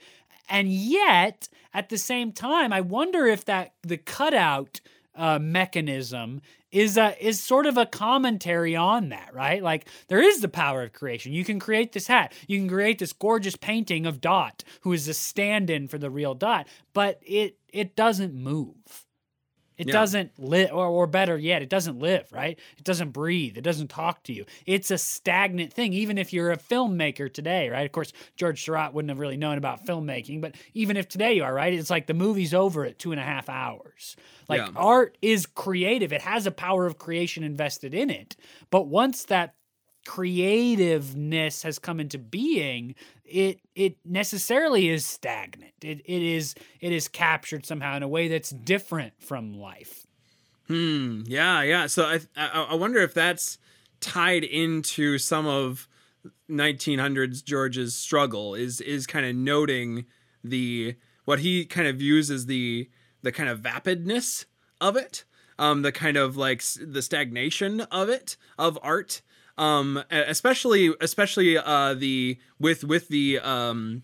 And yet, at the same time, I wonder if that the cutout uh, mechanism is a is sort of a commentary on that, right? Like there is the power of creation. You can create this hat. You can create this gorgeous painting of Dot, who is a stand-in for the real Dot, but it it doesn't move. It Yeah. doesn't live, or, or better yet, it doesn't live, right? It doesn't breathe. It doesn't talk to you. It's a stagnant thing, even if you're a filmmaker today, right? Of course, George Seurat wouldn't have really known about filmmaking, but even if today you are, right? It's like the movie's over at two and a half hours. Like Yeah. art is creative, it has a power of creation invested in it. But once that creativeness has come into being, it it necessarily is stagnant. It it is it is captured somehow in a way that's different from life. Hmm. Yeah. Yeah. So I I, I wonder if that's tied into some of 1900s George's struggle is is kind of noting the what he kind of views as the the kind of vapidness of it, um, the kind of like the stagnation of it of art, um, especially especially uh the with with the um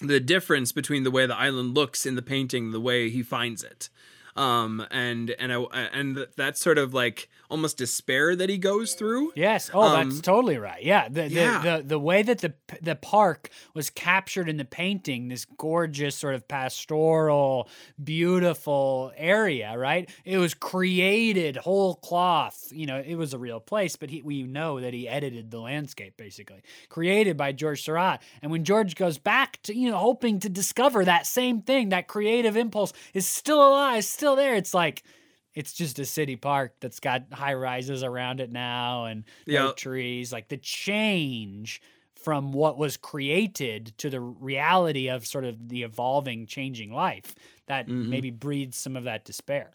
the difference between the way the island looks in the painting, the way he finds it, um, and and I, and that sort of like almost despair that he goes through. Yes. Oh, Um, that's totally right. Yeah. The, the, yeah. the the way that the the park was captured in the painting, this gorgeous sort of pastoral, beautiful area, right? It was created whole cloth. You know, it was a real place, but he, we know that he edited the landscape basically, created by George Seurat. And when George goes back to you know hoping to discover that same thing, that creative impulse is still alive, still there. It's like it's just a city park that's got high rises around it now and no trees. Like the change from what was created to the reality of sort of the evolving, changing life that maybe breeds some of that despair.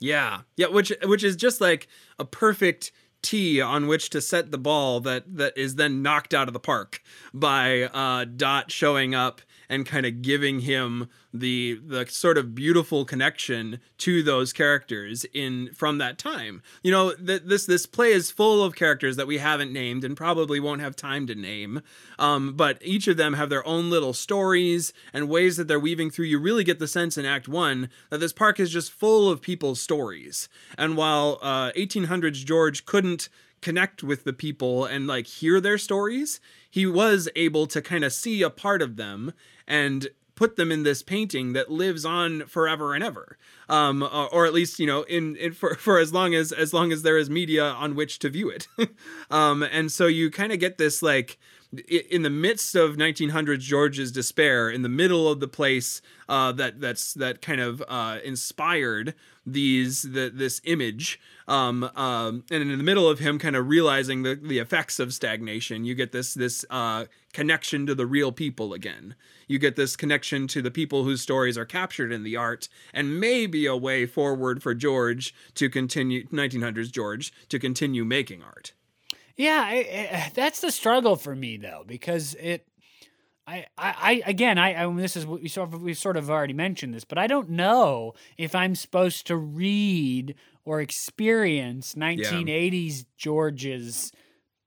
Yeah, yeah, which which is just like a perfect tee on which to set the ball that that is then knocked out of the park by uh, Dot showing up and kind of giving him the the sort of beautiful connection to those characters in from that time. You know, th- this this play is full of characters that we haven't named and probably won't have time to name. Um, but each of them have their own little stories and ways that they're weaving through. You really get the sense in Act One that this park is just full of people's stories. And while uh, 1800s George couldn't connect with the people and like hear their stories, he was able to kind of see a part of them and put them in this painting that lives on forever and ever. Um, uh, or at least you know in, in for, for as long as as long as there is media on which to view it. Um, and so you kind of get this like in the midst of 1900s George's despair, in the middle of the place uh, that that's that kind of uh, inspired these the, this image, um, um, and in the middle of him kind of realizing the, the effects of stagnation, you get this this uh, connection to the real people again. You get this connection to the people whose stories are captured in the art, and maybe a way forward for George to continue 1900s George to continue making art. Yeah, I, I, that's the struggle for me though, because it. I, I, again, I, I this is we sort of we sort of already mentioned this, but I don't know if I'm supposed to read or experience 1980s yeah. George's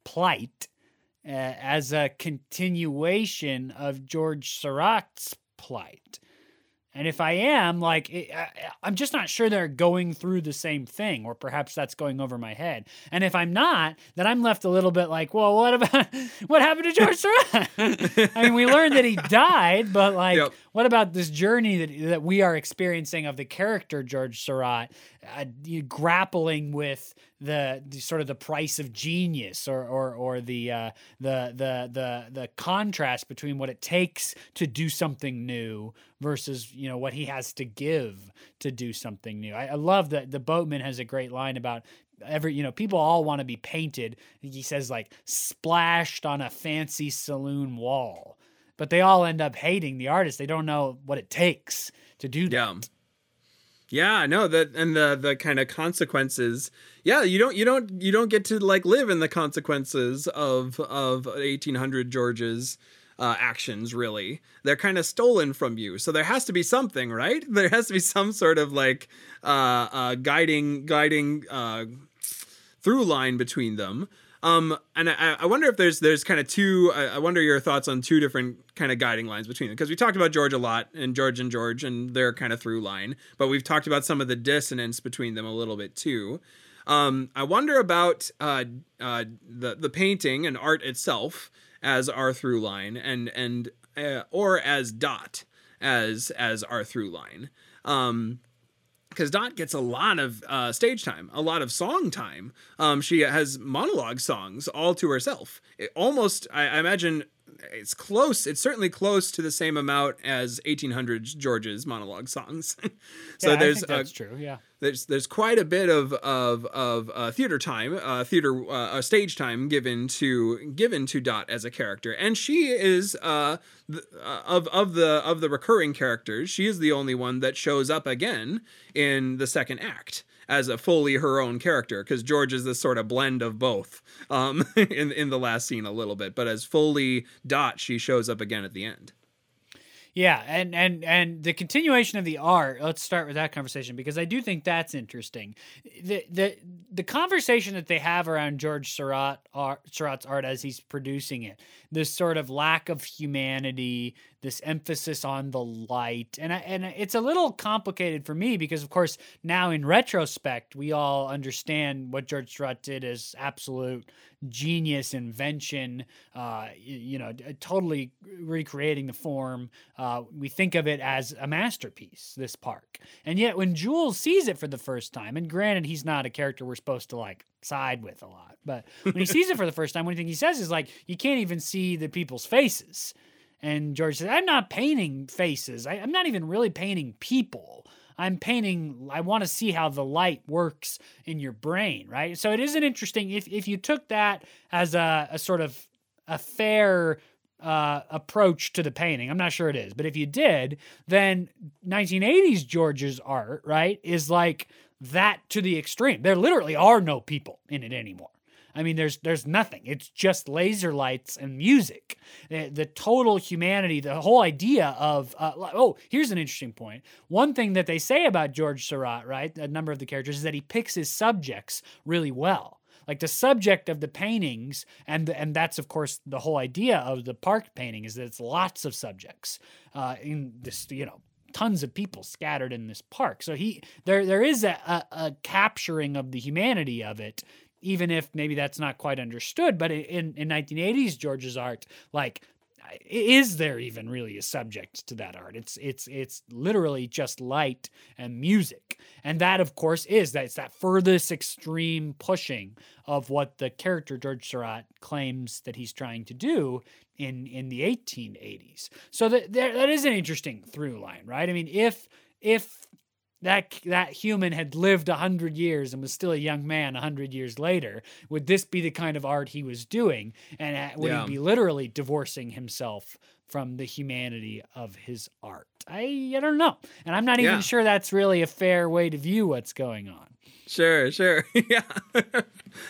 plight uh, as a continuation of George Seurat's plight. And if I am, like, I, I'm just not sure they're going through the same thing, or perhaps that's going over my head. And if I'm not, then I'm left a little bit like, well, what about what happened to George Seurat? I mean, we learned that he died, but like, yep. What about this journey that that we are experiencing of the character George Seurat, uh, grappling with the, the, sort of the price of genius or or or the uh, the the the the contrast between what it takes to do something new versus you know what he has to give to do something new. I, I love that the boatman has a great line about every you know people all want to be painted. He says like splashed on a fancy saloon wall, but they all end up hating the artist. They don't know what it takes to do that. Yeah. Yeah, no, that and the the kind of consequences. Yeah, you don't you don't you don't get to like live in the consequences of of 1800 George's uh, actions. Really, they're kind of stolen from you. So there has to be something, right? There has to be some sort of like uh, uh, guiding guiding uh, through line between them. Um, and I, I wonder if there's there's kind of two. I, I wonder your thoughts on two different kind of guiding lines between them because we talked about George a lot and George and George and their kind of through line, but we've talked about some of the dissonance between them a little bit too. Um, I wonder about uh, uh, the the painting and art itself as our through line and and uh, or as dot as as our through line. Um, because Dot gets a lot of uh, stage time, a lot of song time. Um, she has monologue songs all to herself. It almost, I, I, imagine, it's close. It's certainly close to the same amount as 1800s George's monologue songs. so yeah, there's that's uh, true. Yeah there's there's quite a bit of of of uh, theater time, uh, theater uh, stage time given to given to Dot as a character, and she is uh, the, uh, of of the of the recurring characters, she is the only one that shows up again in the second act as a fully her own character because George is this sort of blend of both um, in in the last scene a little bit, but as fully Dot, she shows up again at the end. Yeah, and and and the continuation of the art. Let's start with that conversation because I do think that's interesting. The the the conversation that they have around George Seurat art, Seurat's art as he's producing it, this sort of lack of humanity, this emphasis on the light, and I, and it's a little complicated for me because of course now in retrospect we all understand what George Seurat did as absolute genius invention, uh, you know, totally recreating the form. Uh, we think of it as a masterpiece, this park. And yet, when Jules sees it for the first time, and granted, he's not a character we're supposed to like side with a lot, but when he sees it for the first time, one thing he says is like, you can't even see the people's faces. And George says, I'm not painting faces. I, I'm not even really painting people. I'm painting, I want to see how the light works in your brain, right? So it isn't interesting if, if you took that as a, a sort of a fair uh, approach to the painting. I'm not sure it is, but if you did, then 1980s George's art, right, is like that to the extreme. There literally are no people in it anymore. I mean, there's there's nothing. It's just laser lights and music. The, the total humanity, the whole idea of uh, oh, here's an interesting point. One thing that they say about George Seurat, right, a number of the characters, is that he picks his subjects really well like the subject of the paintings and and that's of course the whole idea of the park painting is that it's lots of subjects uh, in this you know tons of people scattered in this park so he there there is a, a, a capturing of the humanity of it even if maybe that's not quite understood but in in 1980s george's art like is there even really a subject to that art? It's it's it's literally just light and music. And that of course is that it's that furthest extreme pushing of what the character george seurat claims that he's trying to do in in the 1880s so that that is an interesting through line right? I mean if if that that human had lived a hundred years and was still a young man a hundred years later, would this be the kind of art he was doing? And uh, would yeah. he be literally divorcing himself from the humanity of his art? I I don't know, and I'm not even yeah. sure that's really a fair way to view what's going on. Sure, sure, yeah.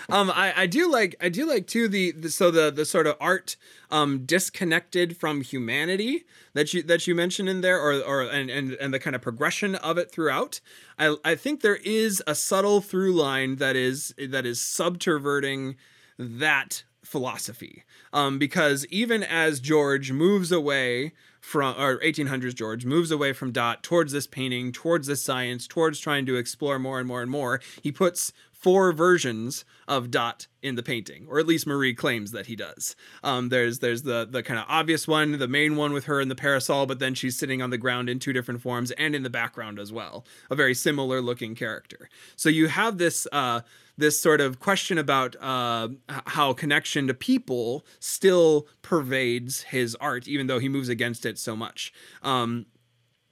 um, I, I do like I do like too the, the so the the sort of art um disconnected from humanity that you that you mentioned in there, or or and and and the kind of progression of it throughout. I I think there is a subtle through line that is that is subverting that philosophy um, because even as George moves away from or 1800s George moves away from Dot towards this painting, towards this science, towards trying to explore more and more and more. He puts four versions of Dot in the painting, or at least Marie claims that he does. Um, there's there's the the kind of obvious one, the main one with her in the parasol, but then she's sitting on the ground in two different forms and in the background as well, a very similar looking character. So you have this uh, this sort of question about uh, how connection to people still pervades his art, even though he moves against it so much. Um,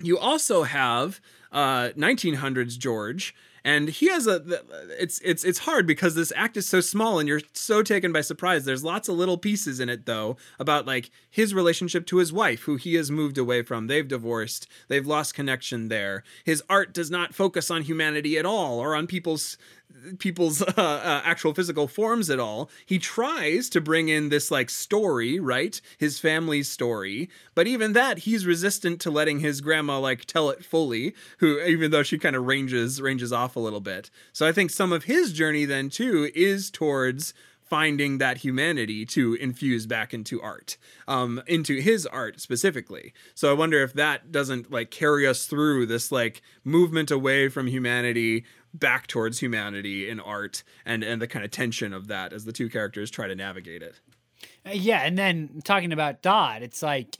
you also have uh, 1900s George, and he has a it's it's it's hard because this act is so small and you're so taken by surprise. There's lots of little pieces in it though about like his relationship to his wife who he has moved away from. They've divorced. They've lost connection there. His art does not focus on humanity at all or on people's people's uh, uh, actual physical forms at all. He tries to bring in this like story, right? His family's story, but even that he's resistant to letting his grandma like tell it fully. Who, even though she kind of ranges ranges off a little bit. So I think some of his journey then too is towards finding that humanity to infuse back into art, um, into his art specifically. So I wonder if that doesn't like carry us through this like movement away from humanity back towards humanity in art and and the kind of tension of that as the two characters try to navigate it. Uh, yeah, and then talking about Dot, it's like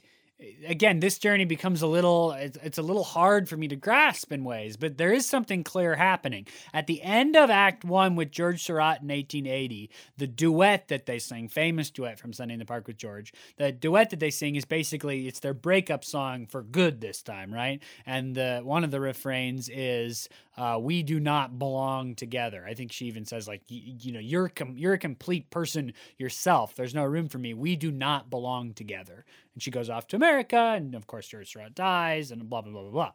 again, this journey becomes a little it's, a little hard for me to grasp in ways, but there is something clear happening. At the end of Act 1 with George Seurat in 1880, the duet that they sing, famous duet from Sunday in the Park with George, the duet that they sing is basically it's their breakup song for good this time, right? And the one of the refrains is uh, we do not belong together. I think she even says like you know you're com- you're a complete person yourself. There's no room for me. We do not belong together. And she goes off to America, and of course, George Seurat dies, and blah, blah, blah, blah, blah.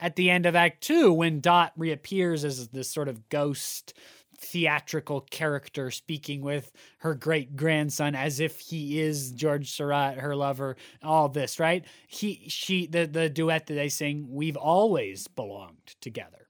At the end of Act Two, when Dot reappears as this sort of ghost theatrical character speaking with her great grandson as if he is George Seurat, her lover, all this, right? He she the the duet that they sing, We've always belonged together.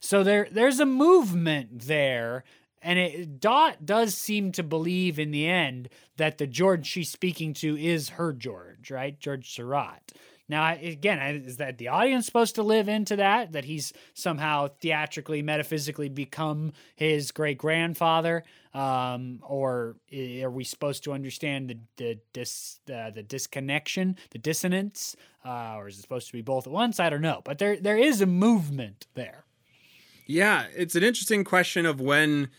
So there there's a movement there and it, Dot does seem to believe in the end that the George she's speaking to is her George, right? George Seurat. Now, again, is that the audience supposed to live into that? That he's somehow theatrically, metaphysically become his great grandfather? Um, or are we supposed to understand the the dis, uh, the disconnection, the dissonance, uh, or is it supposed to be both at once? I don't know, but there there is a movement there. Yeah, it's an interesting question of when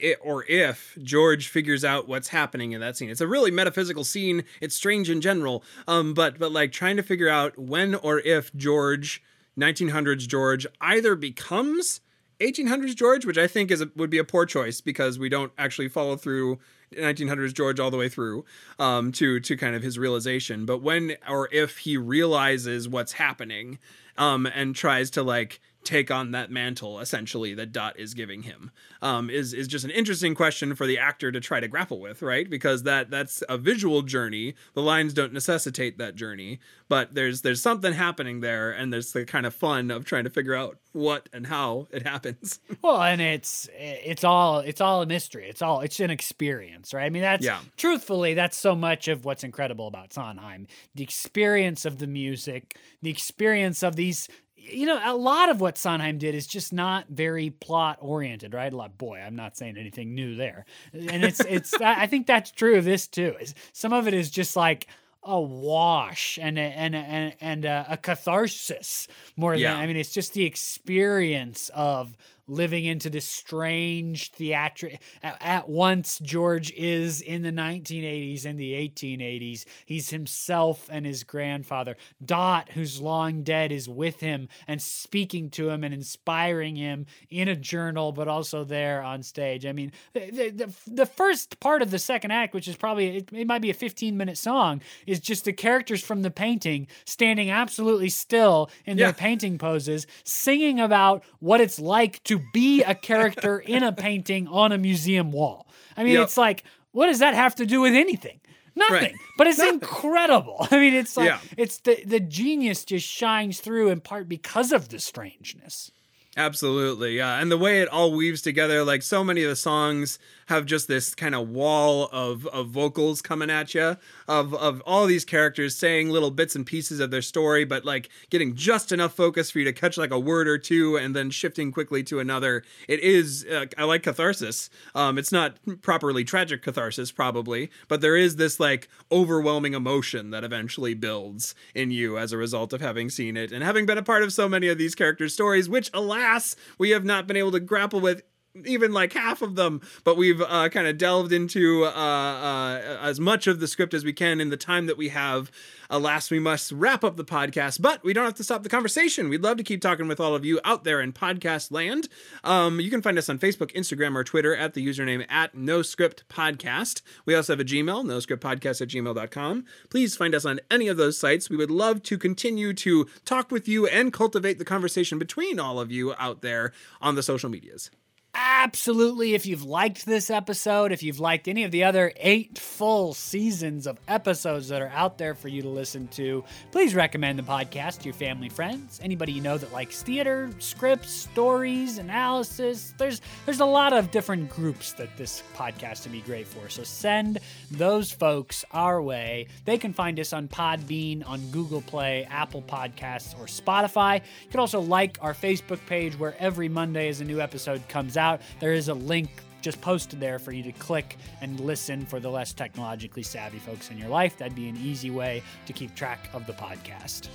it, or if George figures out what's happening in that scene. It's a really metaphysical scene. It's strange in general, um, but but like trying to figure out when or if George, 1900s George, either becomes 1800s George, which I think is a, would be a poor choice because we don't actually follow through 1900s George all the way through um, to to kind of his realization. But when or if he realizes what's happening um, and tries to like take on that mantle essentially that Dot is giving him? Um, is is just an interesting question for the actor to try to grapple with, right? Because that that's a visual journey. The lines don't necessitate that journey, but there's there's something happening there, and there's the kind of fun of trying to figure out what and how it happens. well, and it's it's all it's all a mystery. It's all it's an experience, right? I mean, that's yeah. truthfully that's so much of what's incredible about Sondheim. The experience of the music, the experience of these you know, a lot of what Sondheim did is just not very plot oriented, right? A lot, boy, I'm not saying anything new there, and it's it's. I think that's true of this too. Is some of it is just like a wash and a, and a, and and a, uh, a catharsis more yeah. than I mean, it's just the experience of living into this strange theatric. At, once, George is in the 1980s and the 1880s. He's himself and his grandfather. Dot, who's long dead, is with him and speaking to him and inspiring him in a journal, but also there on stage. I mean, the, the, the first part of the second act, which is probably, it, it might be a 15 minute song, is just the characters from the painting standing absolutely still in yeah. their painting poses, singing about what it's like to be a character in a painting on a museum wall. I mean, yep. it's like, what does that have to do with anything? Nothing. Right. But it's Nothing. incredible. I mean, it's like yeah. it's the the genius just shines through in part because of the strangeness. Absolutely, yeah. And the way it all weaves together, like so many of the songs have just this kind of wall of, of vocals coming at you of, of all these characters saying little bits and pieces of their story, but like getting just enough focus for you to catch like a word or two and then shifting quickly to another. It is, uh, I like catharsis. Um, it's not properly tragic catharsis, probably, but there is this like overwhelming emotion that eventually builds in you as a result of having seen it and having been a part of so many of these characters' stories, which alas, we have not been able to grapple with even like half of them, but we've uh, kind of delved into uh, uh, as much of the script as we can in the time that we have. Alas, we must wrap up the podcast, but we don't have to stop the conversation. We'd love to keep talking with all of you out there in podcast land. Um, you can find us on Facebook, Instagram, or Twitter at the username at No Script Podcast. We also have a Gmail, noscriptpodcast at gmail.com. Please find us on any of those sites. We would love to continue to talk with you and cultivate the conversation between all of you out there on the social medias absolutely, if you've liked this episode, if you've liked any of the other eight full seasons of episodes that are out there for you to listen to, please recommend the podcast to your family, friends, anybody you know that likes theater, scripts, stories, analysis. There's there's a lot of different groups that this podcast would be great for. So send those folks our way. They can find us on Podbean, on Google Play, Apple Podcasts, or Spotify. You can also like our Facebook page where every Monday as a new episode comes out. There is a link just posted there for you to click and listen for the less technologically savvy folks in your life. That'd be an easy way to keep track of the podcast.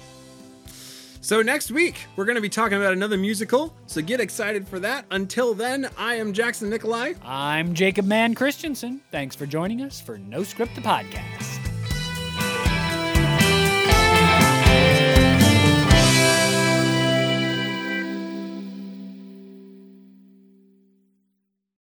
So, next week, we're going to be talking about another musical. So, get excited for that. Until then, I am Jackson Nikolai. I'm Jacob Mann Christensen. Thanks for joining us for No Script the Podcast.